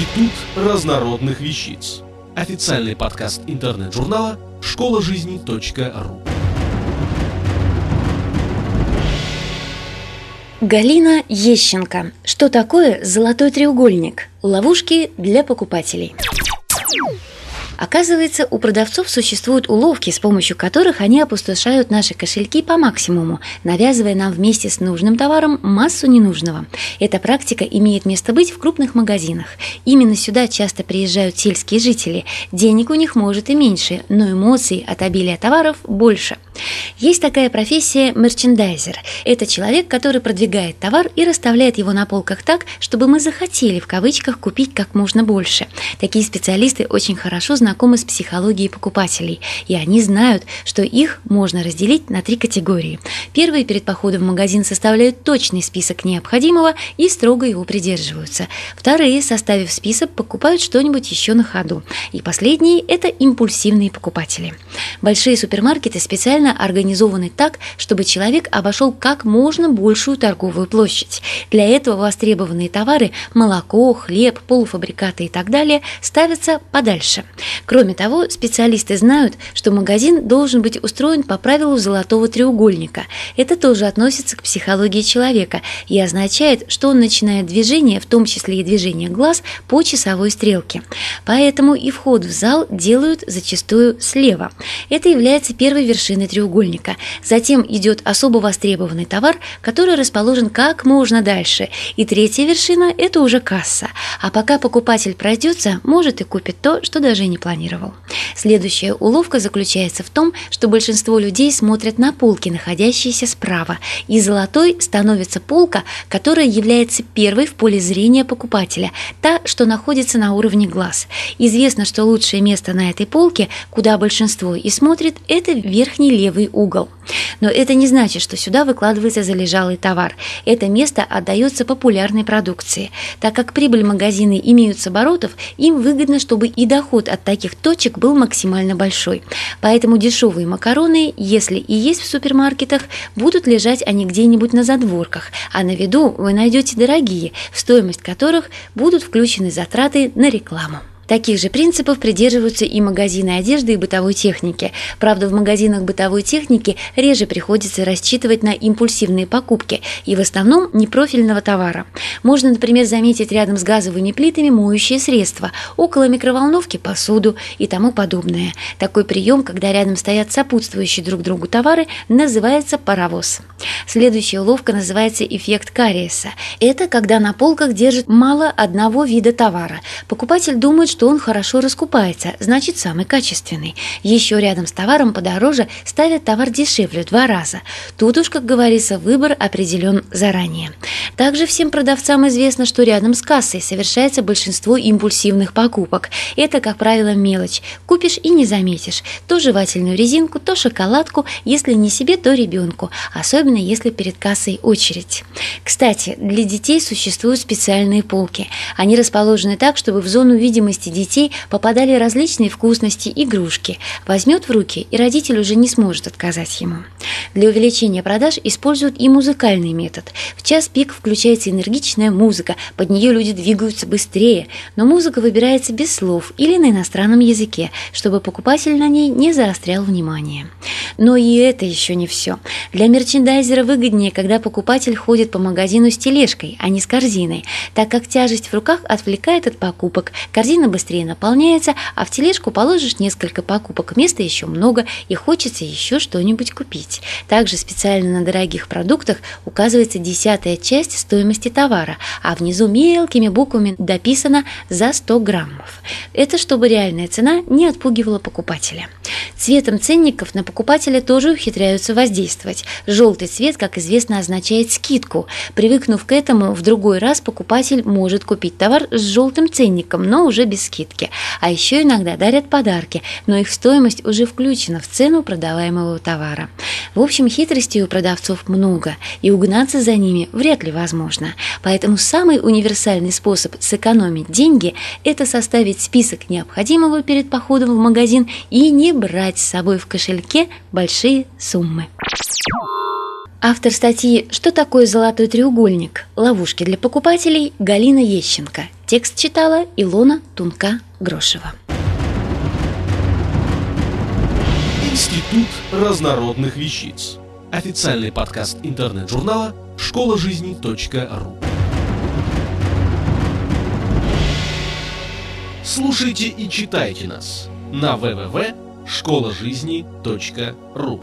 Институт разнородных вещиц. Официальный подкаст интернет-журнала школа жизни.ру. Галина Ещенко. Что такое золотой треугольник? Ловушки для покупателей. Оказывается, у продавцов существуют уловки, с помощью которых они опустошают наши кошельки по максимуму, навязывая нам вместе с нужным товаром массу ненужного. Эта практика имеет место быть в крупных магазинах. Именно сюда часто приезжают сельские жители. Денег у них может и меньше, но эмоций от обилия товаров больше. Есть такая профессия мерчендайзер. Это человек, который продвигает товар и расставляет его на полках так, чтобы мы захотели в кавычках купить как можно больше. Такие специалисты очень хорошо знакомы с психологией покупателей, и они знают, что их можно разделить на три категории. Первые перед походом в магазин составляют точный список необходимого и строго его придерживаются. Вторые, составив список, покупают что-нибудь еще на ходу. И последние – это импульсивные покупатели. Большие супермаркеты специально организованы так, чтобы человек обошел как можно большую торговую площадь. Для этого востребованные товары – молоко, хлеб, полуфабрикаты и так далее – ставятся подальше. Кроме того, специалисты знают, что магазин должен быть устроен по правилу золотого треугольника. Это тоже относится к психологии человека и означает, что он начинает движение, в том числе и движение глаз, по часовой стрелке. Поэтому и вход в зал делают зачастую слева. Это является первой вершиной треугольника. Затем идет особо востребованный товар, который расположен как можно дальше. И третья вершина – это уже касса. А пока покупатель пройдется, может и купит то, что даже не планировал. Следующая уловка заключается в том, что большинство людей смотрят на полки, находящиеся справа, и золотой становится полка, которая является первой в поле зрения покупателя, та, что находится на уровне глаз. Известно, что лучшее место на этой полке, куда большинство и смотрит, это верхний левый угол. Но это не значит, что сюда выкладывается залежалый товар. Это место отдается популярной продукции. Так как прибыль магазины имеют с оборотов, им выгодно, чтобы и доход от таких точек был максимально большой. Поэтому дешевые макароны, если и есть в супермаркетах, будут лежать они где-нибудь на задворках, а на виду вы найдете дорогие, в стоимость которых будут включены затраты на рекламу. Таких же принципов придерживаются и магазины одежды и бытовой техники. Правда, в магазинах бытовой техники реже приходится рассчитывать на импульсивные покупки и в основном непрофильного товара. Можно, например, заметить рядом с газовыми плитами моющие средства, около микроволновки посуду и тому подобное. Такой прием, когда рядом стоят сопутствующие друг другу товары, называется паровоз. Следующая уловка называется эффект кариеса. Это когда на полках держит мало одного вида товара. Покупатель думает, что он хорошо раскупается, значит самый качественный. Еще рядом с товаром подороже ставят товар дешевле в два раза. Тут уж, как говорится, выбор определен заранее. Также всем продавцам известно, что рядом с кассой совершается большинство импульсивных покупок. Это, как правило, мелочь. Купишь и не заметишь. То жевательную резинку, то шоколадку, если не себе, то ребенку. Особенно, если перед кассой очередь. Кстати, для детей существуют специальные полки. Они расположены так, чтобы в зону видимости детей попадали различные вкусности, игрушки. Возьмет в руки, и родитель уже не сможет отказать ему. Для увеличения продаж используют и музыкальный метод. В час пик включается энергичная музыка, под нее люди двигаются быстрее, но музыка выбирается без слов или на иностранном языке, чтобы покупатель на ней не заострял внимание. Но и это еще не все. Для мерчендайзера выгоднее, когда покупатель ходит по магазину с тележкой, а не с корзиной, так как тяжесть в руках отвлекает от покупок, корзина быстрее наполняется, а в тележку положишь несколько покупок, места еще много и хочется еще что-нибудь купить. Также специально на дорогих продуктах указывается десятая часть стоимости товара, а внизу мелкими буквами дописано «за 100 граммов». Это чтобы реальная цена не отпугивала покупателя. Цветом ценников на покупателя тоже ухитряются воздействовать. Желтый цвет, как известно, означает скидку. Привыкнув к этому, в другой раз покупатель может купить товар с желтым ценником, но уже без скидки. А еще иногда дарят подарки, но их стоимость уже включена в цену продаваемого товара. В общем, хитростей у продавцов много, и угнаться за ними вряд ли возможно. Поэтому самый универсальный способ сэкономить деньги – это составить список необходимого перед походом в магазин и не брать с собой в кошельке большие суммы. Автор статьи «Что такое золотой треугольник? Ловушки для покупателей» Галина Ещенко. Текст читала Илона Тунка-Грошева. Институт разнородных вещиц. Официальный подкаст интернет-журнала школа жизни .ру. Слушайте и читайте нас на www.школажизни.ру.